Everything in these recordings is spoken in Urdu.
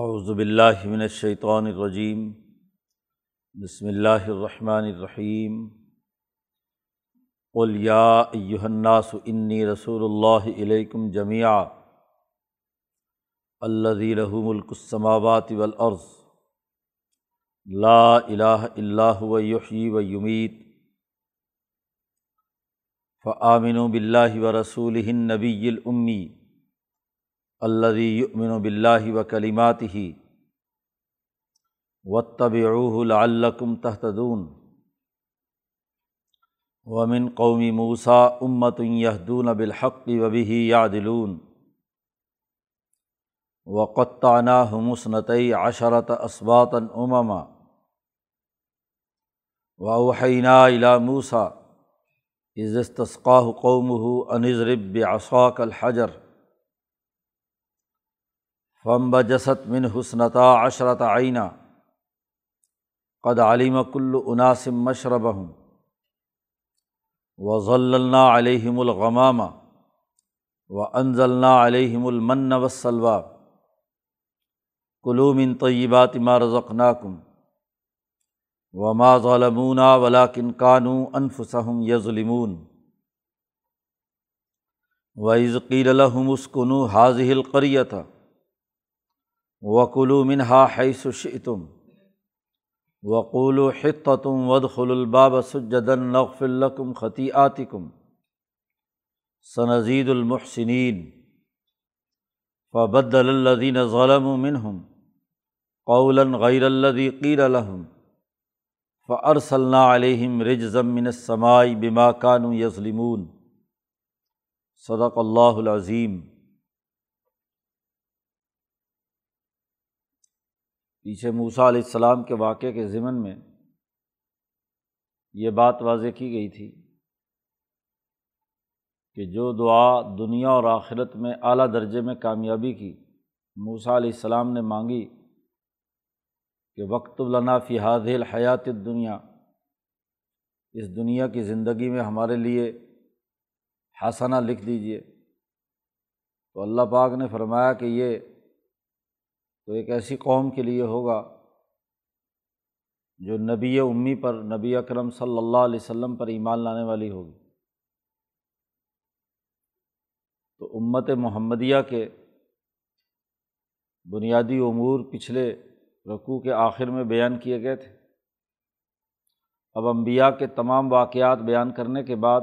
اعوذ باللہ من الشیطان الرجیم، بسم اللہ الرحمن الرحیم، قل یا ایہا الناس انی رسول اللہ علیکم جمیعا، الذی له ملک السماوات والارض، لا الہ الا هو یحیی و یمیت، فآمنوا باللہ ورسولہ النبی الامی الذي يؤمن باللہ و کلیماتہ واتبعوه لعلکم تہتدون ومن قومی موسیٰ امت یہدون بالحق وبه یعدلون وقطعناهم اثنتي عشرة اسباطا امما واوحینا الى موسیٰ اذ استسقاه قومه ان اضرب بعصاك الحجر. فم بجست من حسنتا عشرت عینہ قد علیم کل عناسم مشرب ہوں و ضلع علیہم الغمامہ و انضلنا علیہم المن وسلوا کلومن طیبات ما رزقناکم و ما ظلمونا ولاکن کانو انفسہم یظلمون و عزقیر الحم اسکنو حاضح القریت وکلو منہا حیث شئتم وقول و حتم ودخل الباب سجدن نغف القم خطی آتکم سنزید المحسنین فبد الدین ظلم و منہم قول غیر الدی قیر الحم فعرصل علیہم رجزم من السمائی بما کانو یظلمون صدق اللہ العظیم پیچھے موسیٰ علیہ السلام کے واقعے کے ضمن میں یہ بات واضح کی گئی تھی کہ جو دعا دنیا اور آخرت میں اعلیٰ درجے میں کامیابی کی موسیٰ علیہ السلام نے مانگی کہ وقت النا فی حاض الحیات دنیا اس دنیا کی زندگی میں ہمارے لیے حسنہ لکھ دیجیے تو اللہ پاک نے فرمایا کہ یہ تو ایک ایسی قوم کے لیے ہوگا جو نبی امی پر، نبی اکرم صلی اللہ علیہ وسلم پر ایمان لانے والی ہوگی۔ تو امت محمدیہ کے بنیادی امور پچھلے رقوع کے آخر میں بیان کیے گئے تھے۔ اب امبیا کے تمام واقعات بیان کرنے کے بعد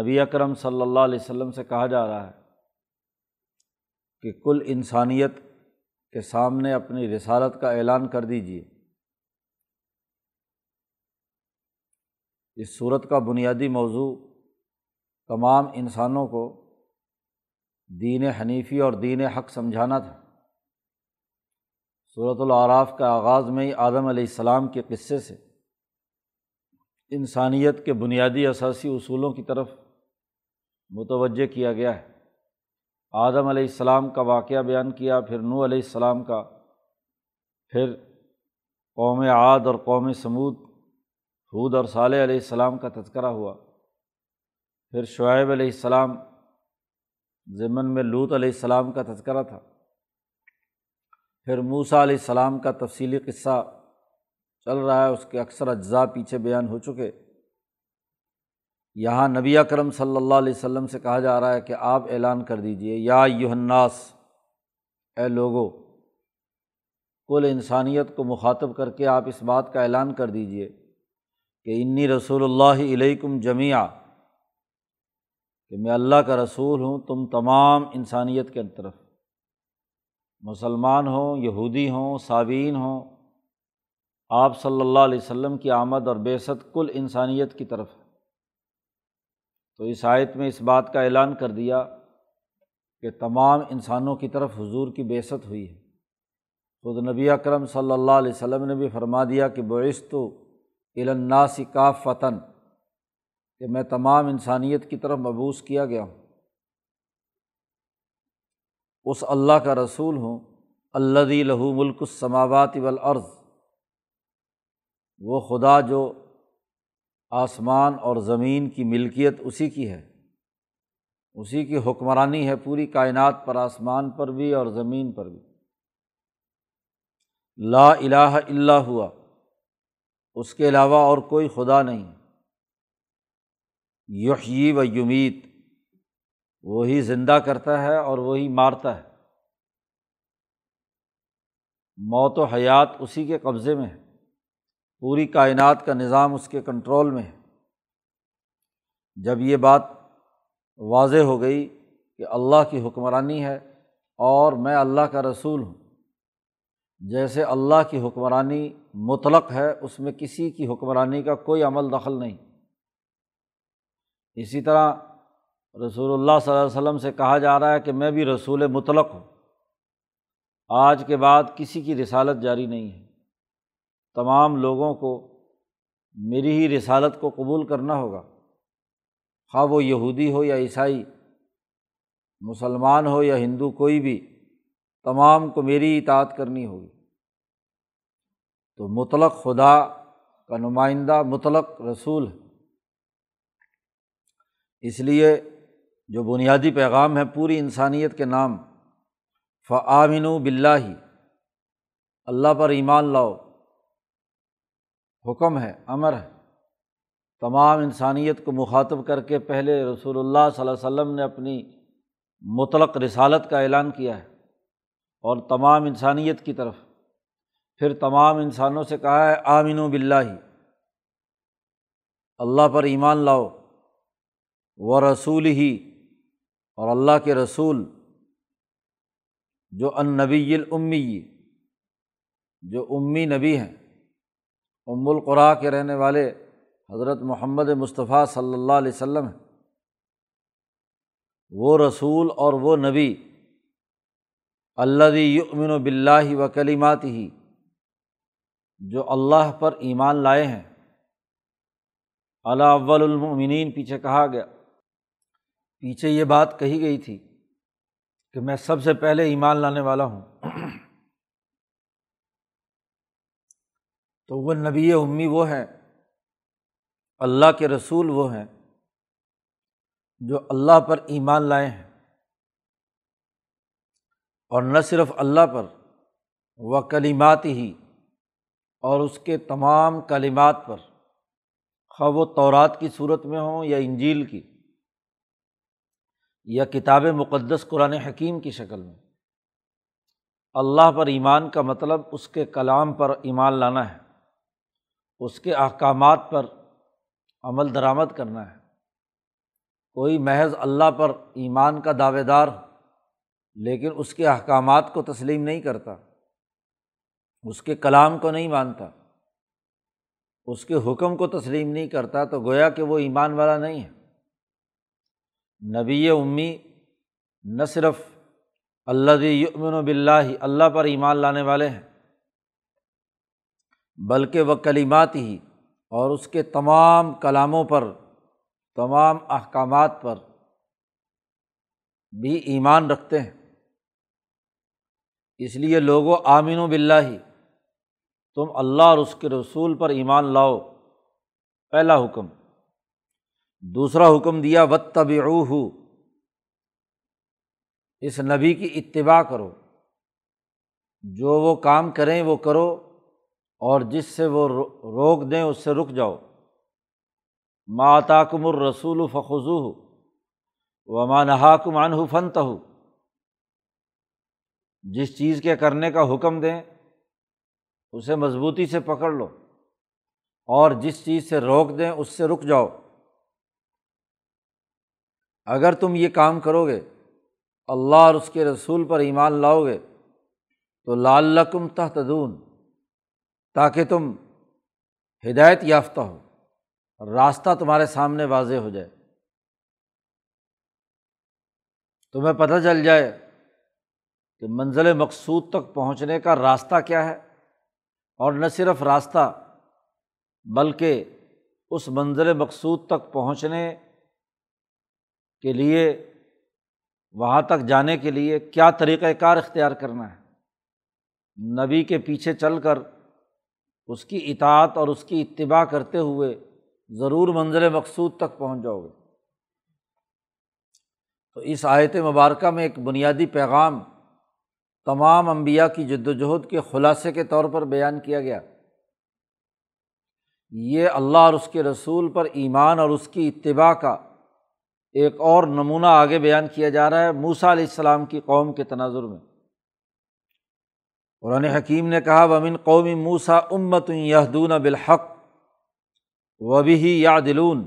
نبی اکرم صلی اللہ علیہ وسلم سے کہا جا رہا ہے کہ کل انسانیت کے سامنے اپنی رسالت کا اعلان کر دیجیے اس صورت کا بنیادی موضوع تمام انسانوں کو دین حنیفی اور دین حق سمجھانا تھا۔ صورت العراف کا آغاز میں ہی آدم علیہ السلام کے قصے سے انسانیت کے بنیادی اثاثی اصولوں کی طرف متوجہ کیا گیا ہے۔ آدم علیہ السلام کا واقعہ بیان کیا، پھر نو علیہ السلام کا، پھر قوم عاد اور قوم سمود حود اور صالح علیہ السلام کا تذکرہ ہوا۔ پھر شعیب علیہ السلام، ضمن میں لوت علیہ السلام کا تذکرہ تھا۔ پھر موسا علیہ السلام کا تفصیلی قصہ چل رہا ہے، اس کے اکثر اجزاء پیچھے بیان ہو چکے۔ یہاں نبی اکرم صلی اللہ علیہ وسلم سے کہا جا رہا ہے کہ آپ اعلان کر دیجیے یا یوہناس اے لوگو، کل انسانیت کو مخاطب کر کے آپ اس بات کا اعلان کر دیجیے کہ انی رسول اللہ علیکم جمیعہ کہ میں اللہ کا رسول ہوں، تم تمام انسانیت کے طرف۔ مسلمان ہوں، یہودی ہوں صابین ہوں، آپ صلی اللہ علیہ وسلم کی آمد اور بیست کل انسانیت کی طرف۔ ہے تو اس آیت میں اس بات کا اعلان کر دیا کہ تمام انسانوں کی طرف حضور کی بیست ہوئی ہے۔ خود نبی اکرم صلی اللہ علیہ وسلم نے بھی فرما دیا کہ بعث تو الناسی کا فتن کہ میں تمام انسانیت کی طرف مبوس کیا گیا ہوں۔ اس اللہ کا رسول ہوں اللہ لہو ملک السماوات والارض۔ وہ خدا جو آسمان اور زمین کی ملکیت اسی کی ہے۔ اسی کی حکمرانی ہے پوری کائنات پر، آسمان پر بھی اور زمین پر بھی۔ لا الہ الا ہوا۔ اس کے علاوہ اور کوئی خدا نہیں۔ یحیی و یمیت۔ وہی زندہ کرتا ہے اور وہی مارتا ہے۔ موت و حیات اسی کے قبضے میں ہے۔ پوری کائنات کا نظام اس کے کنٹرول میں ہے۔ جب یہ بات واضح ہو گئی کہ اللہ کی حکمرانی ہے اور میں اللہ کا رسول ہوں، جیسے اللہ کی حکمرانی مطلق ہے، اس میں کسی کی حکمرانی کا کوئی عمل دخل نہیں۔ اسی طرح رسول اللہ صلی اللہ علیہ وسلم سے کہا جا رہا ہے کہ میں بھی رسول مطلق ہوں۔ آج کے بعد کسی کی رسالت جاری نہیں ہے۔ تمام لوگوں کو میری ہی رسالت کو قبول کرنا ہوگا۔ خواہ وہ یہودی ہو یا عیسائی، مسلمان ہو یا ہندو، کوئی بھی، تمام کو میری اطاعت کرنی ہوگی۔ تو مطلق خدا کا نمائندہ، مطلق رسول ہے۔ اس لیے جو بنیادی پیغام ہے پوری انسانیت کے نام فعامن بلّہ اللہ پر ایمان لاؤ۔ حکم ہے، امر ہے۔ تمام انسانیت کو مخاطب کر کے پہلے رسول اللہ صلی اللہ علیہ وسلم نے اپنی مطلق رسالت کا اعلان کیا ہے اور تمام انسانیت کی طرف۔ پھر تمام انسانوں سے کہا ہے آمین و بلّہ اللہ پر ایمان لاؤ۔ و رسول ہی اور اللہ کے رسول، جو النبی الامی، جو امی نبی ہیں۔ ام القرا کے رہنے والے حضرت محمد مصطفیٰ صلی اللہ علیہ وسلم ہیں۔ وہ رسول اور وہ نبی اللہ یؤمن و بلّہ و کلیمات ہی جو اللہ پر ایمان لائے ہیں۔ اللہ اول المؤمنین، پیچھے کہا گیا۔ پیچھے یہ بات کہی گئی تھی کہ میں سب سے پہلے ایمان لانے والا ہوں۔ تو وہ نبی امی وہ ہیں، اللہ کے رسول وہ ہیں جو اللہ پر ایمان لائے ہیں۔ اور نہ صرف اللہ پر، وہ کلیمات ہی، اور اس کے تمام کلیمات پر۔ خواہ وہ تورات کی صورت میں ہوں یا انجیل کی، یا کتاب مقدس قرآن حکیم کی شکل میں۔ اللہ پر ایمان کا مطلب اس کے کلام پر ایمان لانا ہے۔ اس کے احکامات پر عمل درآمد کرنا ہے۔ کوئی محض اللہ پر ایمان کا دعوے دار ہو لیکن اس کے احکامات کو تسلیم نہیں کرتا، اس کے کلام کو نہیں مانتا، اس کے حکم کو تسلیم نہیں کرتا، تو گویا کہ وہ ایمان والا نہیں ہے۔ نبی امی نہ صرف اللہ یؤمن و بلّہ اللہ پر ایمان لانے والے ہیں۔ بلکہ وہ کلیمات ہی اور اس کے تمام کلاموں پر، تمام احکامات پر بھی ایمان رکھتے ہیں۔ اس لیے لوگو آمین و بلّہ تم اللہ اور اس کے رسول پر ایمان لاؤ۔ پہلا حکم۔ دوسرا حکم دیا و طب اس نبی کی اتباع کرو۔ جو وہ کام کریں، وہ کرو۔ اور جس سے وہ روک دیں اس سے رک جاؤ۔ ماتاکم الرسول فخو و مانحاکم عنہ فنت ہو جس چیز کے کرنے کا حکم دیں، اسے مضبوطی سے پکڑ لو اور جس چیز سے روک دیں، اس سے رک جاؤ۔ اگر تم یہ کام کرو گے، اللہ اور اس کے رسول پر ایمان لاؤ گے، تو لال لقم تحتدون تاکہ تم ہدایت یافتہ ہو راستہ تمہارے سامنے واضح ہو جائے۔ تمہیں پتہ چل جائے کہ منزل مقصود تک پہنچنے کا راستہ کیا ہے اور نہ صرف راستہ، بلکہ اس منزل مقصود تک پہنچنے کے لیے، وہاں تک جانے کے لیے کیا طریقۂ کار اختیار کرنا ہے؟ نبی کے پیچھے چل کر اس کی اطاعت اور اس کی اتباع کرتے ہوئے ضرور منظر مقصود تک پہنچ جاؤ گے۔ تو اس آیت مبارکہ میں ایک بنیادی پیغام تمام انبیاء کی جد وجہد کے خلاصے کے طور پر بیان کیا گیا۔ یہ اللہ اور اس کے رسول پر ایمان اور اس کی اتباع کا ایک اور نمونہ آگے بیان کیا جا رہا ہے موسا علیہ السلام کی قوم کے تناظر میں۔ قرآن حکیم نے کہا، ومن قومی موسا امت یہدون بالحق و بھی یا دلون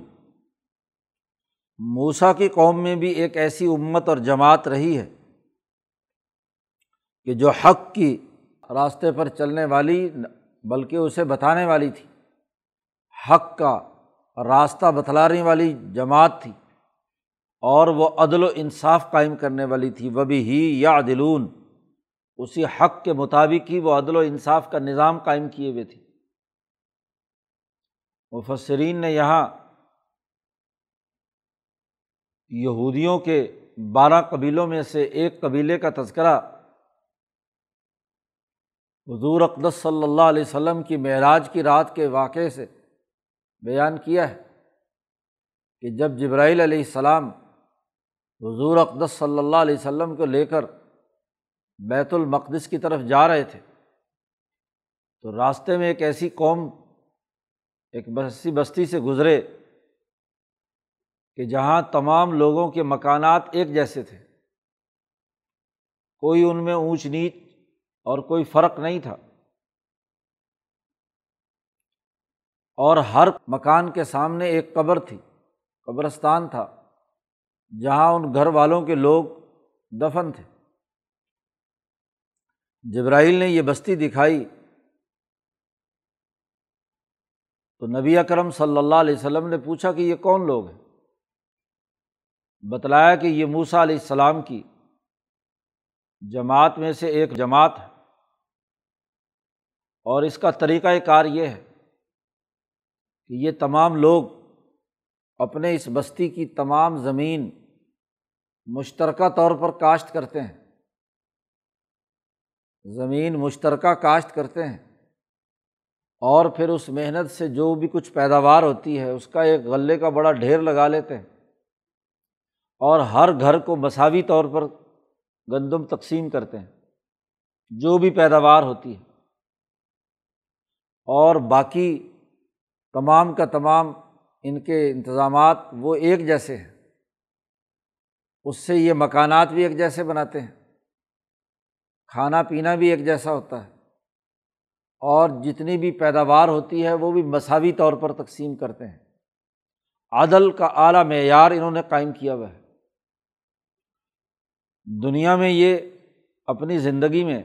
موسا کی قوم میں بھی ایک ایسی امت اور جماعت رہی ہے کہ جو حق کی راستے پر چلنے والی، بلکہ اسے بتانے والی تھی۔ حق کا راستہ بتلانے والی جماعت تھی اور وہ عدل و انصاف قائم کرنے والی تھی۔ وہ بھی ہی یا دلون اسی حق کے مطابق ہی وہ عدل و انصاف کا نظام قائم کیے ہوئے تھی مفسرین نے یہاں یہودیوں کے بارہ قبیلوں میں سے ایک قبیلے کا تذکرہ حضور اقدس صلی اللہ علیہ وسلم کی معراج کی رات کے واقعے سے بیان کیا ہے کہ جب جبرائیل علیہ السلام حضور اقدس صلی اللہ علیہ وسلم کو لے کر بیت المقدس کی طرف جا رہے تھے۔ تو راستے میں ایک ایسی قوم ایک بسی بستی سے گزرے کہ جہاں تمام لوگوں کے مکانات ایک جیسے تھے۔ کوئی ان میں اونچ نیچ اور کوئی فرق نہیں تھا۔ اور ہر مکان کے سامنے ایک قبر تھی، قبرستان تھا، جہاں ان گھر والوں کے لوگ دفن تھے۔ جبرائیل نے یہ بستی دکھائی تو نبی اکرم صلی اللہ علیہ وسلم نے پوچھا کہ یہ کون لوگ ہیں؟ بتلایا کہ یہ موسا علیہ السلام کی جماعت میں سے ایک جماعت ہے۔ اور اس کا طریقۂ کار یہ ہے کہ یہ تمام لوگ اپنے اس بستی کی تمام زمین مشترکہ طور پر کاشت کرتے ہیں۔ زمین مشترکہ کاشت کرتے ہیں اور پھر اس محنت سے جو بھی کچھ پیداوار ہوتی ہے، اس کا ایک غلے کا بڑا ڈھیر لگا لیتے ہیں اور ہر گھر کو مساوی طور پر گندم تقسیم کرتے ہیں، جو بھی پیداوار ہوتی ہے۔ اور باقی تمام کا تمام ان کے انتظامات وہ ایک جیسے ہیں۔ اس سے یہ مکانات بھی ایک جیسے بناتے ہیں۔ کھانا پینا بھی ایک جیسا ہوتا ہے۔ اور جتنی بھی پیداوار ہوتی ہے، وہ بھی مساوی طور پر تقسیم کرتے ہیں۔ عدل کا اعلیٰ معیار انہوں نے قائم کیا ہوا ہے۔ دنیا میں یہ اپنی زندگی میں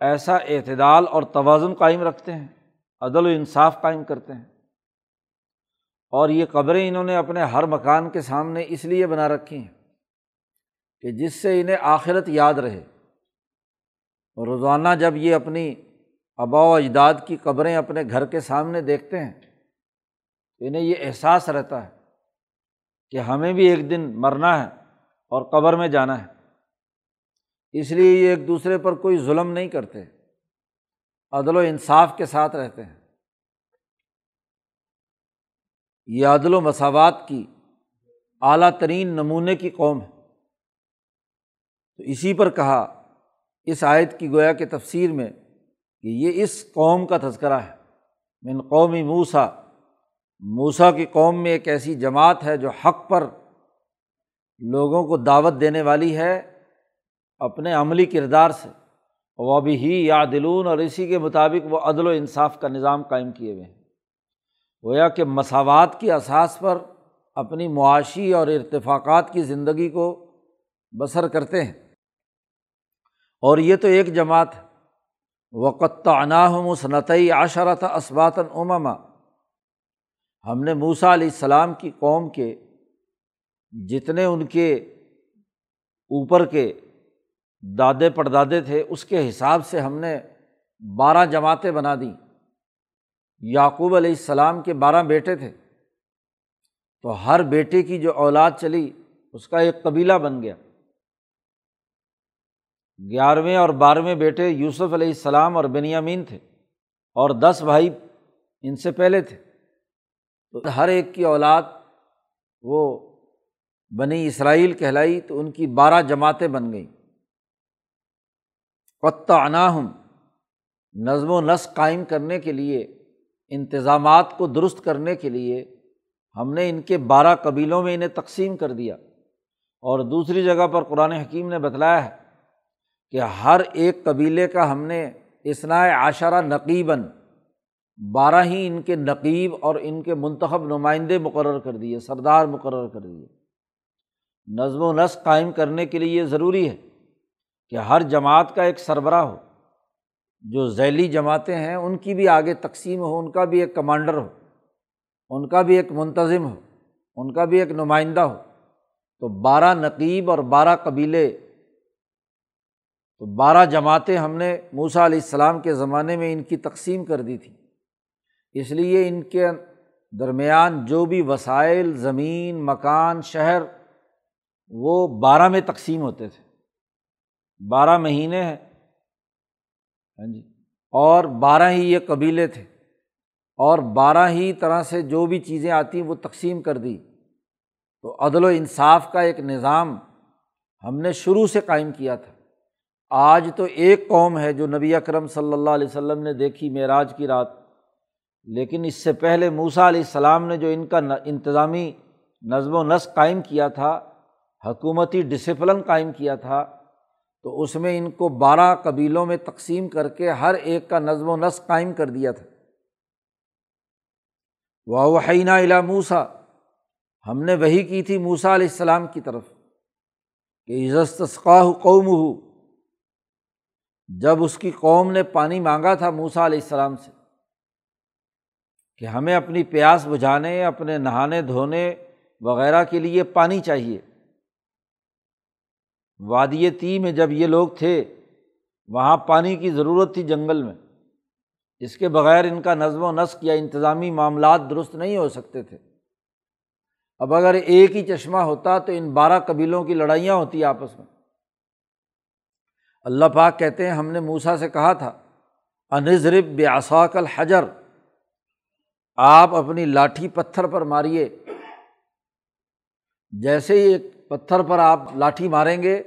ایسا اعتدال اور توازن قائم رکھتے ہیں، عدل و انصاف قائم کرتے ہیں۔ اور یہ قبریں انہوں نے اپنے ہر مکان کے سامنے اس لیے بنا رکھی ہیں کہ جس سے انہیں آخرت یاد رہے۔ روزانہ جب یہ اپنی آبا و اجداد کی قبریں اپنے گھر کے سامنے دیکھتے ہیں، تو انہیں یہ احساس رہتا ہے کہ ہمیں بھی ایک دن مرنا ہے اور قبر میں جانا ہے۔ اس لیے یہ ایک دوسرے پر کوئی ظلم نہیں کرتے، عدل و انصاف کے ساتھ رہتے ہیں۔ یہ عدل و مساوات کی اعلیٰ ترین نمونے کی قوم ہے۔ تو اسی پر کہا اس آیت کی گویا کے تفسیر میں کہ یہ اس قوم کا تذکرہ ہے۔ من قومی موسا موسا کی قوم میں ایک ایسی جماعت ہے جو حق پر لوگوں کو دعوت دینے والی ہے اپنے عملی کردار سے۔ وہ بھی ہی یا دلون اور اسی کے مطابق وہ عدل و انصاف کا نظام قائم کیے ہوئے ہیں۔ گویا کہ مساوات کی اساس پر اپنی معاشی اور ارتفاقات کی زندگی کو بسر کرتے ہیں۔ اور یہ تو ایک جماعت ہے۔ وقت عناہم صنعتی عشرت اسباتاً امما ہم نے موسا علیہ السلام کی قوم کے جتنے ان کے اوپر کے دادے پردادے تھے، اس کے حساب سے ہم نے بارہ جماعتیں بنا دیں۔ یعقوب علیہ السلام کے بارہ بیٹے تھے۔ تو ہر بیٹے کی جو اولاد چلی، اس کا ایک قبیلہ بن گیا۔ گیارہویں اور بارہویں بیٹے یوسف علیہ السلام اور بنیامین تھے اور دس بھائی ان سے پہلے تھے۔ تو ہر ایک کی اولاد وہ بنی اسرائیل کہلائی تو ان کی بارہ جماعتیں بن گئیں۔ قط عناہم نظم و نسق قائم کرنے کے لیے، انتظامات کو درست کرنے کے لیے ہم نے ان کے بارہ قبیلوں میں انہیں تقسیم کر دیا۔ اور دوسری جگہ پر قرآن حکیم نے بتلایا ہے کہ ہر ایک قبیلے کا ہم نے اصنائے عاشرہ نقیباً، بارہ ہی ان کے نقیب اور ان کے منتخب نمائندے مقرر کر دیے، سردار مقرر کر دیے۔ نظم و نسق قائم کرنے کے لیے یہ ضروری ہے کہ ہر جماعت کا ایک سربراہ ہو۔ جو ذیلی جماعتیں ہیں، ان کی بھی آگے تقسیم ہو، ان کا بھی ایک کمانڈر ہو، ان کا بھی ایک منتظم ہو، ان کا بھی ایک نمائندہ ہو۔ تو بارہ نقیب اور بارہ قبیلے تو بارہ جماعتیں ہم نے موسا علیہ السلام کے زمانے میں ان کی تقسیم کر دی تھی۔ اس لیے ان کے درمیان جو بھی وسائل، زمین، مکان، شہر، وہ بارہ میں تقسیم ہوتے تھے۔ بارہ مہینے ہیں۔ ہاں جی۔ اور بارہ ہی یہ قبیلے تھے۔ اور بارہ ہی طرح سے جو بھی چیزیں آتی وہ تقسیم کر دی۔ تو عدل و انصاف کا ایک نظام ہم نے شروع سے قائم کیا تھا۔ آج تو ایک قوم ہے جو نبی اکرم صلی اللہ علیہ وسلم نے دیکھی معراج کی رات، لیکن اس سے پہلے موسا علیہ السلام نے جو ان کا انتظامی نظم و نسق قائم کیا تھا، حکومتی ڈسپلن قائم کیا تھا، تو اس میں ان کو بارہ قبیلوں میں تقسیم کر کے ہر ایک کا نظم و نسق قائم کر دیا تھا۔ واحینہ الا موسا ہم نے وہی کی تھی موسا علیہ السلام کی طرف، کہ عزتقاہ قوم ہو جب اس کی قوم نے پانی مانگا تھا موسا علیہ السلام سے کہ ہمیں اپنی پیاس بجھانے، اپنے نہانے، دھونے وغیرہ کے لیے پانی چاہیے۔ وادی تی میں جب یہ لوگ تھے، وہاں پانی کی ضرورت تھی جنگل میں۔ اس کے بغیر ان کا نظم و نسق یا انتظامی معاملات درست نہیں ہو سکتے تھے۔ اب اگر ایک ہی چشمہ ہوتا تو ان بارہ قبیلوں کی لڑائیاں ہوتی آپس میں۔ اللہ پاک کہتے ہیں، ہم نے موسا سے کہا تھا انضرب بیاساک الحجر، آپ اپنی لاٹھی پتھر پر ماریے۔ جیسے ہی ایک پتھر پر آپ لاٹھی ماریں گے،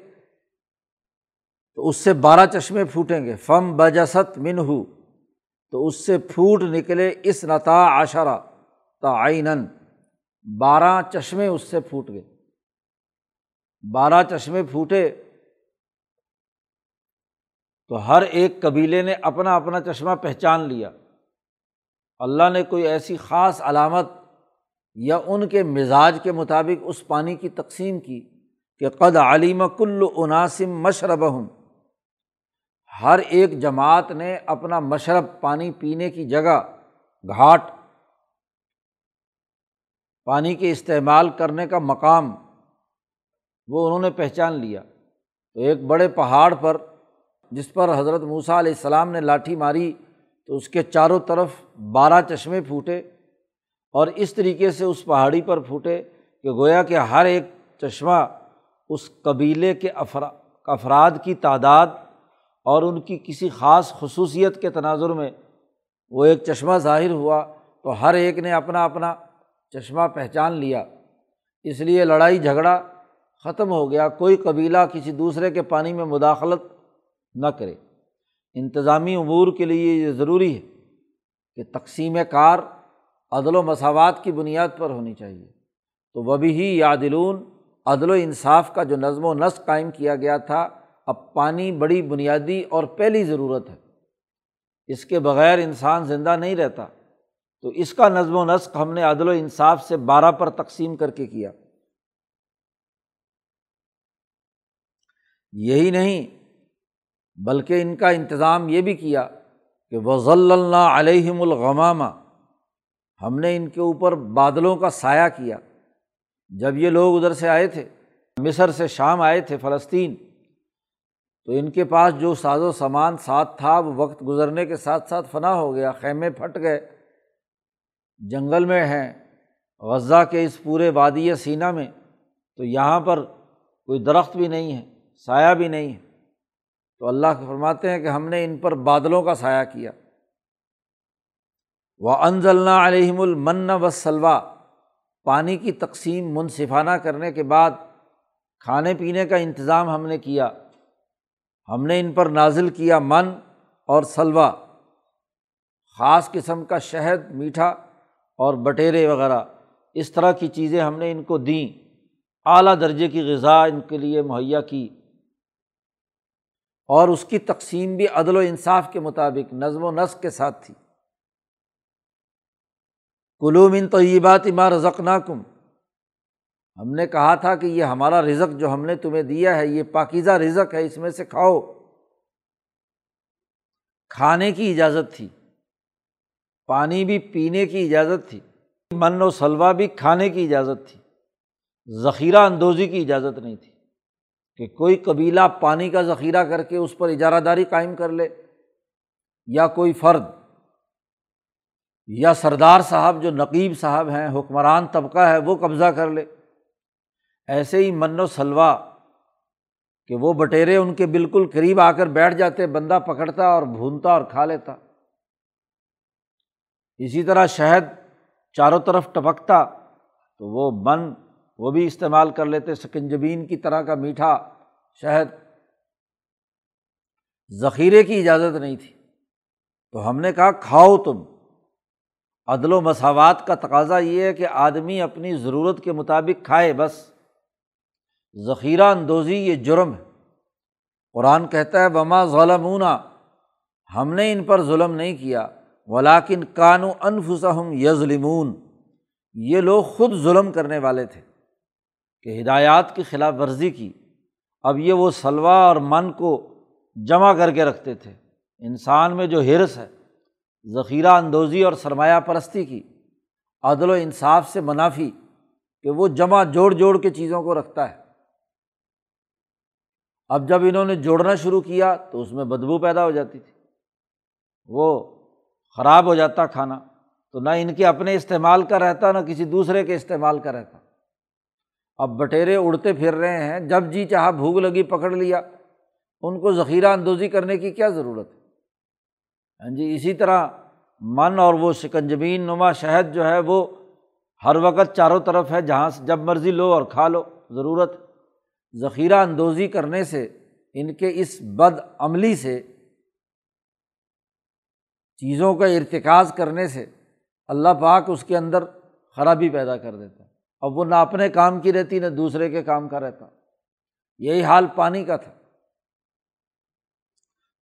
تو اس سے بارہ چشمے پھوٹیں گے۔ فم بجست من ہو تو اس سے پھوٹ نکلے اس نتا عشرہ تعین بارہ چشمے اس سے پھوٹ گئے۔ بارہ چشمے پھوٹے۔ تو ہر ایک قبیلے نے اپنا اپنا چشمہ پہچان لیا۔ اللہ نے کوئی ایسی خاص علامت یا ان کے مزاج کے مطابق اس پانی کی تقسیم کی کہ قد علیم کل عناسم مشرب ہوں ہر ایک جماعت نے اپنا مشرب پانی پینے کی جگہ گھاٹ پانی کے استعمال کرنے کا مقام وہ انہوں نے پہچان لیا۔ تو ایک بڑے پہاڑ پر جس پر حضرت موسیٰ علیہ السلام نے لاٹھی ماری تو اس کے چاروں طرف بارہ چشمے پھوٹے اور اس طریقے سے اس پہاڑی پر پھوٹے کہ گویا کہ ہر ایک چشمہ اس قبیلے کے افرا افراد کی تعداد اور ان کی کسی خاص خصوصیت کے تناظر میں وہ ایک چشمہ ظاہر ہوا تو ہر ایک نے اپنا اپنا چشمہ پہچان لیا۔ اس لیے لڑائی جھگڑا ختم ہو گیا۔ کوئی قبیلہ کسی دوسرے کے پانی میں مداخلت نہ کرے۔ انتظامی امور کے لیے یہ ضروری ہے کہ تقسیم کار عدل و مساوات کی بنیاد پر ہونی چاہیے۔ تو وہ بھی ہی یادلون، عدل و انصاف کا جو نظم و نسق قائم کیا گیا تھا، اب پانی بڑی بنیادی اور پہلی ضرورت ہے۔ اس کے بغیر انسان زندہ نہیں رہتا۔ تو اس کا نظم و نسق ہم نے عدل و انصاف سے بارہ پر تقسیم کر کے کیا۔ یہی نہیں بلکہ ان کا انتظام یہ بھی کیا کہ وضل اللہ علیہم الغمامہ ہم نے ان کے اوپر بادلوں کا سایہ کیا۔ جب یہ لوگ ادھر سے آئے تھے، مصر سے شام آئے تھے، فلسطین، تو ان کے پاس جو ساز و سامان ساتھ تھا، وہ وقت گزرنے کے ساتھ ساتھ فنا ہو گیا، خیمے پھٹ گئے، جنگل میں ہیں، غزہ کے اس پورے وادی سینا میں، تو یہاں پر کوئی درخت بھی نہیں ہے، سایہ بھی نہیں ہے۔ تو اللہ فرماتے ہیں کہ ہم نے ان پر بادلوں کا سایہ کیا۔ وہ انضل علیہم المن و سلوا پانی کی تقسیم منصفانہ کرنے کے بعد کھانے پینے کا انتظام ہم نے کیا۔ ہم نے ان پر نازل کیا من اور سلوا خاص قسم کا شہد، میٹھا اور بٹیرے وغیرہ۔ اس طرح کی چیزیں ہم نے ان کو دیں۔ اعلیٰ درجے کی غذا ان کے لیے مہیا کی۔ اور اس کی تقسیم بھی عدل و انصاف کے مطابق، نظم و نسق کے ساتھ تھی۔ کلوم ان تو یہ بات امار ہم نے کہا تھا کہ یہ ہمارا رزق جو ہم نے تمہیں دیا ہے، یہ پاکیزہ رزق ہے، اس میں سے کھاؤ۔ کھانے کی اجازت تھی۔ پانی بھی پینے کی اجازت تھی۔ من و سلوا بھی کھانے کی اجازت تھی۔ ذخیرہ اندوزی کی اجازت نہیں تھی۔ کہ کوئی قبیلہ پانی کا ذخیرہ کر کے اس پر اجارہ داری قائم کر لے، یا کوئی فرد یا سردار صاحب جو نقیب صاحب ہیں، حکمران طبقہ ہے، وہ قبضہ کر لے۔ ایسے ہی من و سلوا کہ وہ بٹیرے ان کے بالکل قریب آ کر بیٹھ جاتے، بندہ پکڑتا اور بھونتا اور کھا لیتا۔ اسی طرح شہد چاروں طرف ٹپکتا تو وہ من وہ بھی استعمال کر لیتے سکنجبین کی طرح کا میٹھا شہد۔ ذخیرے کی اجازت نہیں تھی۔ تو ہم نے کہا، کھاؤ تم۔ عدل و مساوات کا تقاضا یہ ہے کہ آدمی اپنی ضرورت کے مطابق کھائے، بس۔ ذخیرہ اندوزی یہ جرم ہے۔ قرآن کہتا ہے بما ظلمونہ ہم نے ان پر ظلم نہیں کیا۔ ولاکن کانو انفسم یظلمون یہ لوگ خود ظلم کرنے والے تھے۔ کہ ہدایات کی خلاف ورزی کی۔ اب یہ وہ سلوا اور من کو جمع کر کے رکھتے تھے۔ انسان میں جو ہرس ہے، ذخیرہ اندوزی اور سرمایہ پرستی کی، عدل و انصاف سے منافی کہ وہ جمع جوڑ جوڑ کے چیزوں کو رکھتا ہے۔ اب جب انہوں نے جوڑنا شروع کیا تو اس میں بدبو پیدا ہو جاتی تھی۔ وہ خراب ہو جاتا کھانا تو نہ ان کے اپنے استعمال کا رہتا، نہ کسی دوسرے کے استعمال کا رہتا۔ اب بٹیرے اڑتے پھر رہے ہیں۔ جب جی چاہا بھوک لگی پکڑ لیا۔ ان کو ذخیرہ اندوزی کرنے کی کیا ضرورت ہے؟ ہاں جی اسی طرح من اور وہ شکنجبین نما شہد جو ہے وہ ہر وقت چاروں طرف ہے، جہاں سے جب مرضی لو اور کھا لو، ضرورت ذخیرہ اندوزی کرنے سے، ان کے اس بد عملی سے، چیزوں کا ارتکاز کرنے سے اللہ پاک اس کے اندر خرابی پیدا کر دیتا ہے۔ اب وہ نہ اپنے کام کی رہتی، نہ دوسرے کے کام کا رہتا۔ یہی حال پانی کا تھا۔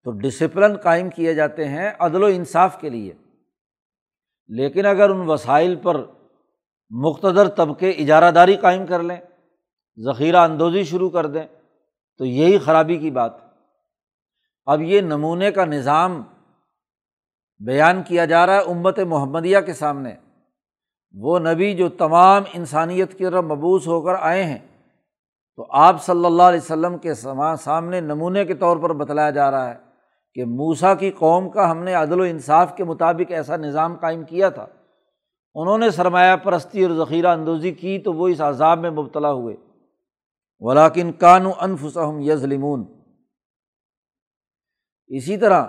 تو ڈسپلن قائم کیے جاتے ہیں عدل و انصاف کے لیے۔ لیکن اگر ان وسائل پر مقتدر طبقے اجارہ داری قائم کر لیں، ذخیرہ اندوزی شروع کر دیں، تو یہی خرابی کی بات اب یہ نمونے کا نظام بیان کیا جا رہا ہے امت محمدیہ کے سامنے۔ وہ نبی جو تمام انسانیت کی طرف مبوس ہو کر آئے ہیں، تو آپ صلی اللہ علیہ وسلم کے سامنے نمونے کے طور پر بتلایا جا رہا ہے کہ موسا کی قوم کا ہم نے عدل و انصاف کے مطابق ایسا نظام قائم کیا تھا۔ انہوں نے سرمایہ پرستی اور ذخیرہ اندوزی کی تو وہ اس عذاب میں مبتلا ہوئے۔ ولاکن کانو انفسم یزلمون اسی طرح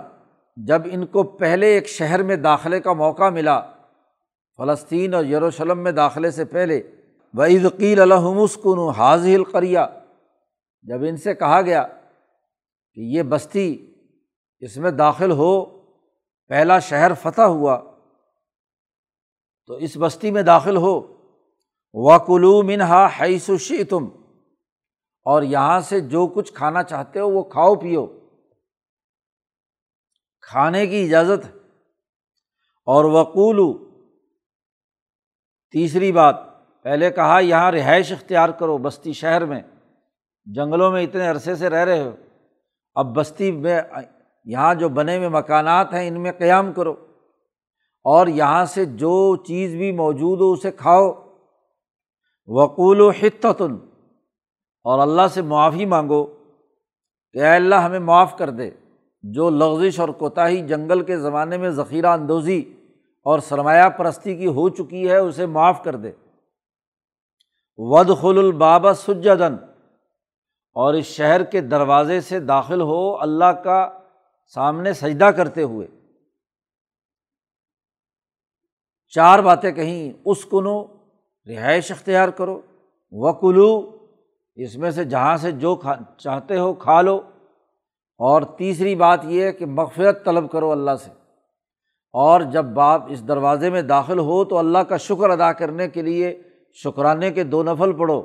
جب ان کو پہلے ایک شہر میں داخلے کا موقع ملا فلسطین اور یروشلم میں داخلے سے پہلے وعیدقیل الحمسکن حاضی القریہ جب ان سے کہا گیا کہ یہ بستی اس میں داخل ہو، پہلا شہر فتح ہوا، تو اس بستی میں داخل ہو وکلو منہا حیث شی تم اور یہاں سے جو کچھ کھانا چاہتے ہو وہ کھاؤ پیو۔ کھانے کی اجازت۔ ہے اور وقولو تیسری بات، پہلے کہا یہاں رہائش اختیار کرو، بستی شہر میں۔ جنگلوں میں اتنے عرصے سے رہ رہے ہو۔ اب بستی میں، یہاں جو بنے ہوئے مکانات ہیں، ان میں قیام کرو۔ اور یہاں سے جو چیز بھی موجود ہو، اسے کھاؤ۔ وقول و حتن اور اللہ سے معافی مانگو کہ اے اللہ، ہمیں معاف کر دے۔ جو لغزش اور کوتاہی جنگل کے زمانے میں ذخیرہ اندوزی اور سرمایہ پرستی کی ہو چکی ہے، اسے معاف کر دے۔ ود خل البابا سجدن اور اس شہر کے دروازے سے داخل ہو اللہ کا سامنے سجدہ کرتے ہوئے۔ چار باتیں کہیں اس کنو رہائش اختیار کرو۔ و کلو اس میں سے جہاں سے جو کھا، چاہتے ہو کھا لو۔ اور تیسری بات یہ ہے کہ مغفرت طلب کرو اللہ سے۔ اور جب آپ اس دروازے میں داخل ہو تو اللہ کا شکر ادا کرنے کے لیے شکرانے کے دو نفل پڑھو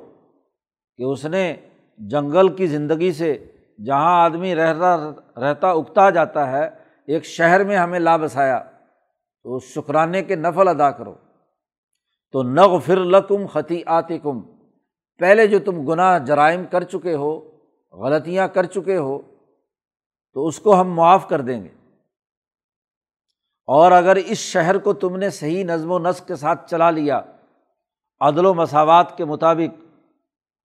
کہ اس نے جنگل کی زندگی سے جہاں آدمی رہتا رہتا اگتا جاتا ہے، ایک شہر میں ہمیں لا بسایا تو اس شکرانے کے نفل ادا کرو۔ تو نغ فر لکم خطی آتی کم پہلے جو تم گناہ جرائم کر چکے ہو، غلطیاں کر چکے ہو، تو اس کو ہم معاف کر دیں گے۔ اور اگر اس شہر کو تم نے صحیح نظم و نسق کے ساتھ چلا لیا، عدل و مساوات کے مطابق،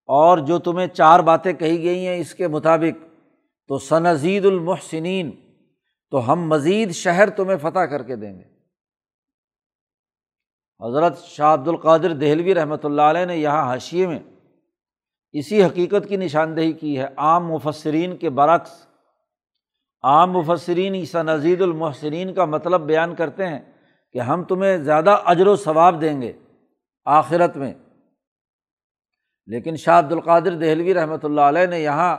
اور جو تمہیں چار باتیں کہی گئی ہیں اس کے مطابق، تو سنزید المحسنین، تو ہم مزید شہر تمہیں فتح کر کے دیں گے۔ حضرت شاہ عبد القادر دہلوی رحمۃ اللہ علیہ نے یہاں حاشیے میں اسی حقیقت کی نشاندہی کی ہے۔ عام مفسرین کے برعکس عام مفسرین عیسیٰ نزید المحسرین کا مطلب بیان کرتے ہیں کہ ہم تمہیں زیادہ اجر و ثواب دیں گے آخرت میں۔ لیکن شاہ عبد القادر دہلوی رحمۃ اللہ علیہ نے یہاں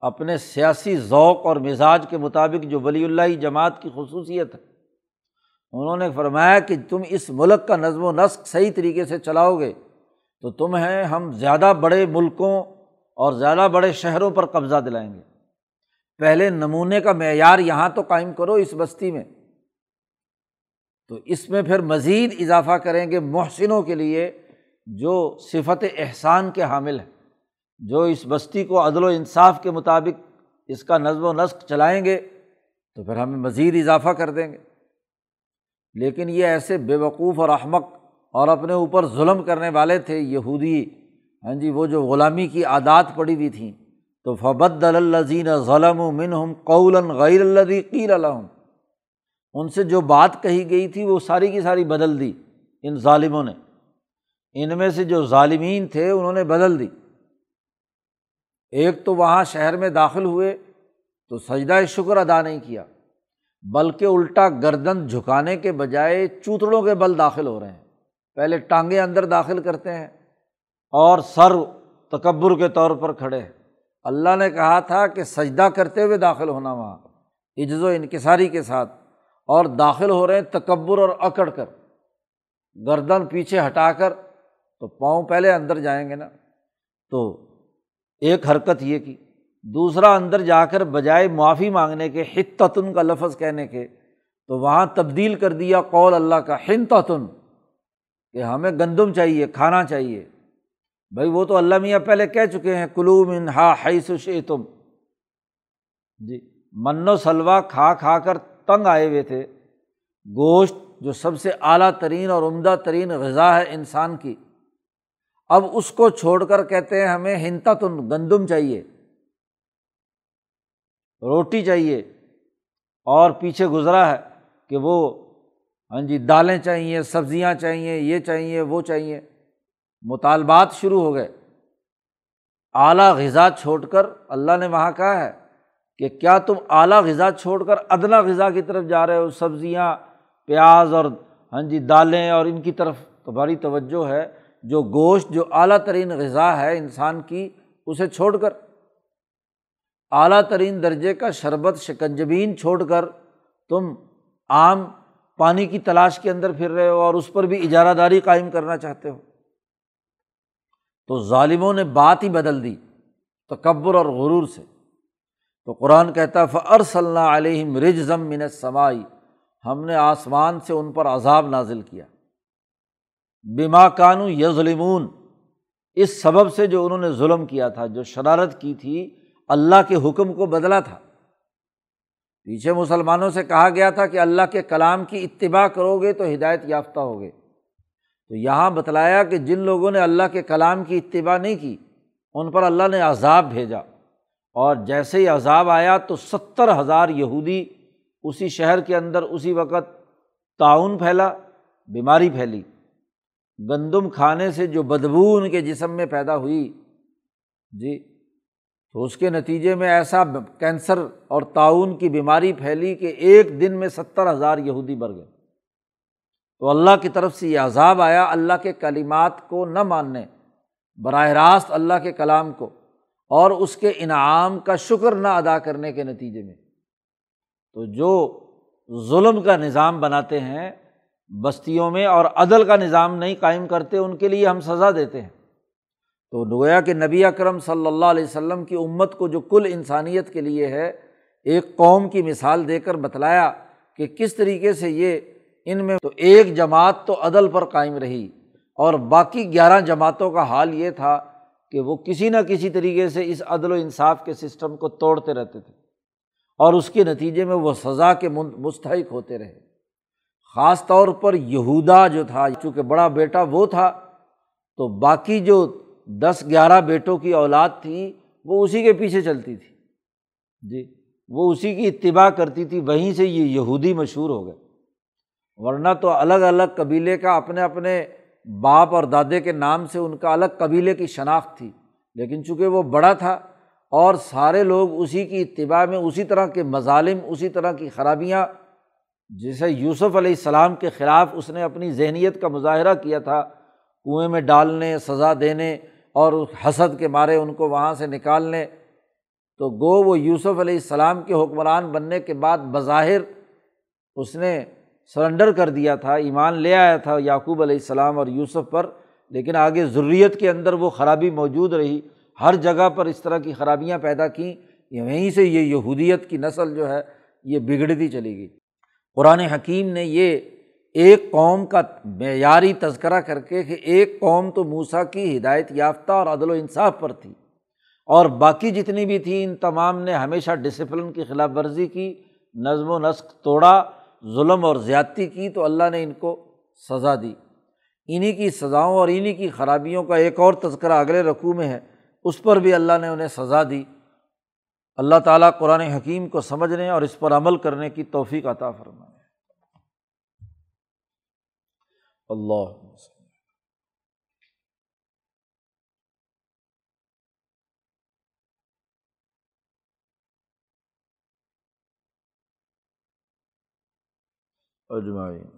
اپنے سیاسی ذوق اور مزاج کے مطابق جو ولی اللہ جماعت کی خصوصیت ہے، انہوں نے فرمایا کہ تم اس ملک کا نظم و نسق صحیح طریقے سے چلاؤ گے تو تمہیں ہم زیادہ بڑے ملکوں اور زیادہ بڑے شہروں پر قبضہ دلائیں گے۔ پہلے نمونے کا معیار یہاں تو قائم کرو اس بستی میں۔ تو اس میں پھر مزید اضافہ کریں گے محسنوں کے لیے جو صفت احسان کے حامل ہیں، جو اس بستی کو عدل و انصاف کے مطابق اس کا نظم و نسق چلائیں گے، تو پھر ہمیں مزید اضافہ کر دیں گے۔ لیکن یہ ایسے بے وقوف اور احمق اور اپنے اوپر ظلم کرنے والے تھے، یہودی ہاں جی وہ جو غلامی کی عادات پڑی ہوئی تھیں۔ تو فبد الزین ظلم و منہم قول غیر الدی قیر الحم ان سے جو بات کہی گئی تھی وہ ساری کی ساری بدل دی ان ظالموں نے۔ ان میں سے جو ظالمین تھے انہوں نے بدل دی۔ ایک تو وہاں شہر میں داخل ہوئے تو سجدہ شکر ادا نہیں کیا، بلکہ الٹا گردن جھکانے کے بجائے چوتڑوں کے بل داخل ہو رہے ہیں۔ پہلے ٹانگیں اندر داخل کرتے ہیں اور سر تکبر کے طور پر کھڑے ہیں۔ اللہ نے کہا تھا کہ سجدہ کرتے ہوئے داخل ہونا وہاں، عجز و انکساری کے ساتھ، اور داخل ہو رہے ہیں تکبر اور اکڑ کر۔ گردن پیچھے ہٹا کر تو پاؤں پہلے اندر جائیں گے نا۔ تو ایک حرکت یہ کی، دوسرا اندر جا کر بجائے معافی مانگنے کے حتتن کا لفظ کہنے کے، تو وہاں تبدیل کر دیا قول اللہ کا ہنتن کہ ہمیں گندم چاہیے، کھانا چاہیے۔ بھائی وہ تو اللہ میاں پہلے کہہ چکے ہیں، کلو من ہا حیث تم جی من و سلوا کھا کھا کر تنگ آئے ہوئے تھے۔ گوشت جو سب سے اعلیٰ ترین اور عمدہ ترین غذا ہے انسان کی۔ اب اس کو چھوڑ کر کہتے ہیں ہمیں ہنتا تن، گندم چاہیے۔ روٹی چاہیے۔ اور پیچھے گزرا ہے کہ وہ ہاں جی دالیں چاہیے، سبزیاں چاہیے، یہ چاہیے، وہ چاہیے۔ مطالبات شروع ہو گئے۔ اعلیٰ غذا چھوڑ کر اللہ نے وہاں کہا ہے کہ کیا تم اعلیٰ غذا چھوڑ کر ادنا غذا کی طرف جا رہے ہو؟ سبزیاں، پیاز اور ہاں جی دالیں اور ان کی طرف۔ تمہاری توجہ ہے، جو گوشت، جو اعلیٰ ترین غذا ہے انسان کی، اسے چھوڑ کر۔ اعلیٰ ترین درجے کا شربت، شکنجبین چھوڑ کر تم عام پانی کی تلاش کے اندر پھر رہے ہو اور اس پر بھی اجارہ داری قائم کرنا چاہتے ہو۔ تو ظالموں نے بات ہی بدل دی تکبر اور غرور سے۔ تو قرآن کہتا فر صلی اللہ علیہم رجزم من سمائی ہم نے آسمان سے ان پر عذاب نازل کیا۔ بیما کانو یظلمون اس سبب سے جو انہوں نے ظلم کیا تھا، جو شرارت کی تھی، اللہ کے حکم کو بدلا تھا۔ پیچھے مسلمانوں سے کہا گیا تھا کہ اللہ کے کلام کی اتباع کرو گے تو ہدایت یافتہ ہوگے۔ تو یہاں بتلایا کہ جن لوگوں نے اللہ کے کلام کی اتباع نہیں کی، ان پر اللہ نے عذاب بھیجا۔ اور جیسے ہی عذاب آیا تو ستر ہزار یہودی اسی شہر کے اندر اسی وقت تعاون پھیلا، بیماری پھیلی۔ گندم کھانے سے جو بدبو ان کے جسم میں پیدا ہوئی۔ جی تو اس کے نتیجے میں ایسا کینسر اور تعاون کی بیماری پھیلی کہ ایک دن میں ستر ہزار یہودی بڑھ گئے۔ تو اللہ کی طرف سے یہ عذاب آیا اللہ کے کلیمات کو نہ ماننے، براہ راست اللہ کے کلام کو، اور اس کے انعام کا شکر نہ ادا کرنے کے نتیجے میں۔ تو جو ظلم کا نظام بناتے ہیں، بستیوں میں اور عدل کا نظام نہیں قائم کرتے، ان کے لیے ہم سزا دیتے ہیں۔ تو گویا کہ نبی اکرم صلی اللہ علیہ وسلم کی امت کو جو کل انسانیت کے لیے ہے، ایک قوم کی مثال دے کر بتلایا کہ کس طریقے سے یہ ان میں تو ایک جماعت تو عدل پر قائم رہی اور باقی گیارہ جماعتوں کا حال یہ تھا کہ وہ کسی نہ کسی طریقے سے اس عدل و انصاف کے سسٹم کو توڑتے رہتے تھے اور اس کے نتیجے میں وہ سزا کے مستحق ہوتے رہے۔ خاص طور پر یہودا جو تھا، چونکہ بڑا بیٹا وہ تھا، تو باقی جو دس گیارہ بیٹوں کی اولاد تھی، وہ اسی کے پیچھے چلتی تھی۔ جی وہ اسی کی اتباع کرتی تھی، وہیں سے یہ یہودی مشہور ہو گئے۔ ورنہ تو الگ الگ قبیلے کا اپنے اپنے باپ اور دادے کے نام سے ان کا الگ قبیلے کی شناخت تھی۔ لیکن چونکہ وہ بڑا تھا اور سارے لوگ اسی کی اتباع میں اسی طرح کے مظالم، اسی طرح کی خرابیاں، جیسے یوسف علیہ السلام کے خلاف اس نے اپنی ذہنیت کا مظاہرہ کیا تھا، کنویں میں ڈالنے، سزا دینے اور حسد کے مارے ان کو وہاں سے نکالنے۔ تو گو وہ یوسف علیہ السلام کے حکمران بننے کے بعد بظاہر اس نے سرنڈر کر دیا تھا، ایمان لے آیا تھا یعقوب علیہ السلام اور یوسف پر، لیکن آگے ضروریت کے اندر وہ خرابی موجود رہی۔ ہر جگہ پر اس طرح کی خرابیاں پیدا کیں، وہیں سے یہ یہودیت کی نسل جو ہے، یہ بگڑتی چلی گئی۔ قرآن حکیم نے یہ ایک قوم کا معیاری تذکرہ کر کے کہ ایک قوم تو موسا کی ہدایت یافتہ اور عدل و انصاف پر تھی، اور باقی جتنی بھی تھیں، ان تمام نے ہمیشہ ڈسپلن کی خلاف ورزی کی، نظم و نسق توڑا۔ ظلم اور زیادتی کی تو اللہ نے ان کو سزا دی۔ انہیں کی سزاؤں اور انہیں کی خرابیوں کا ایک اور تذکرہ اگلے رقوع میں ہے۔ اس پر بھی اللہ نے انہیں سزا دی۔ اللہ تعالیٰ قرآن حکیم کو سمجھنے اور اس پر عمل کرنے کی توفیق عطا فرمائے۔ اللہ اجمائی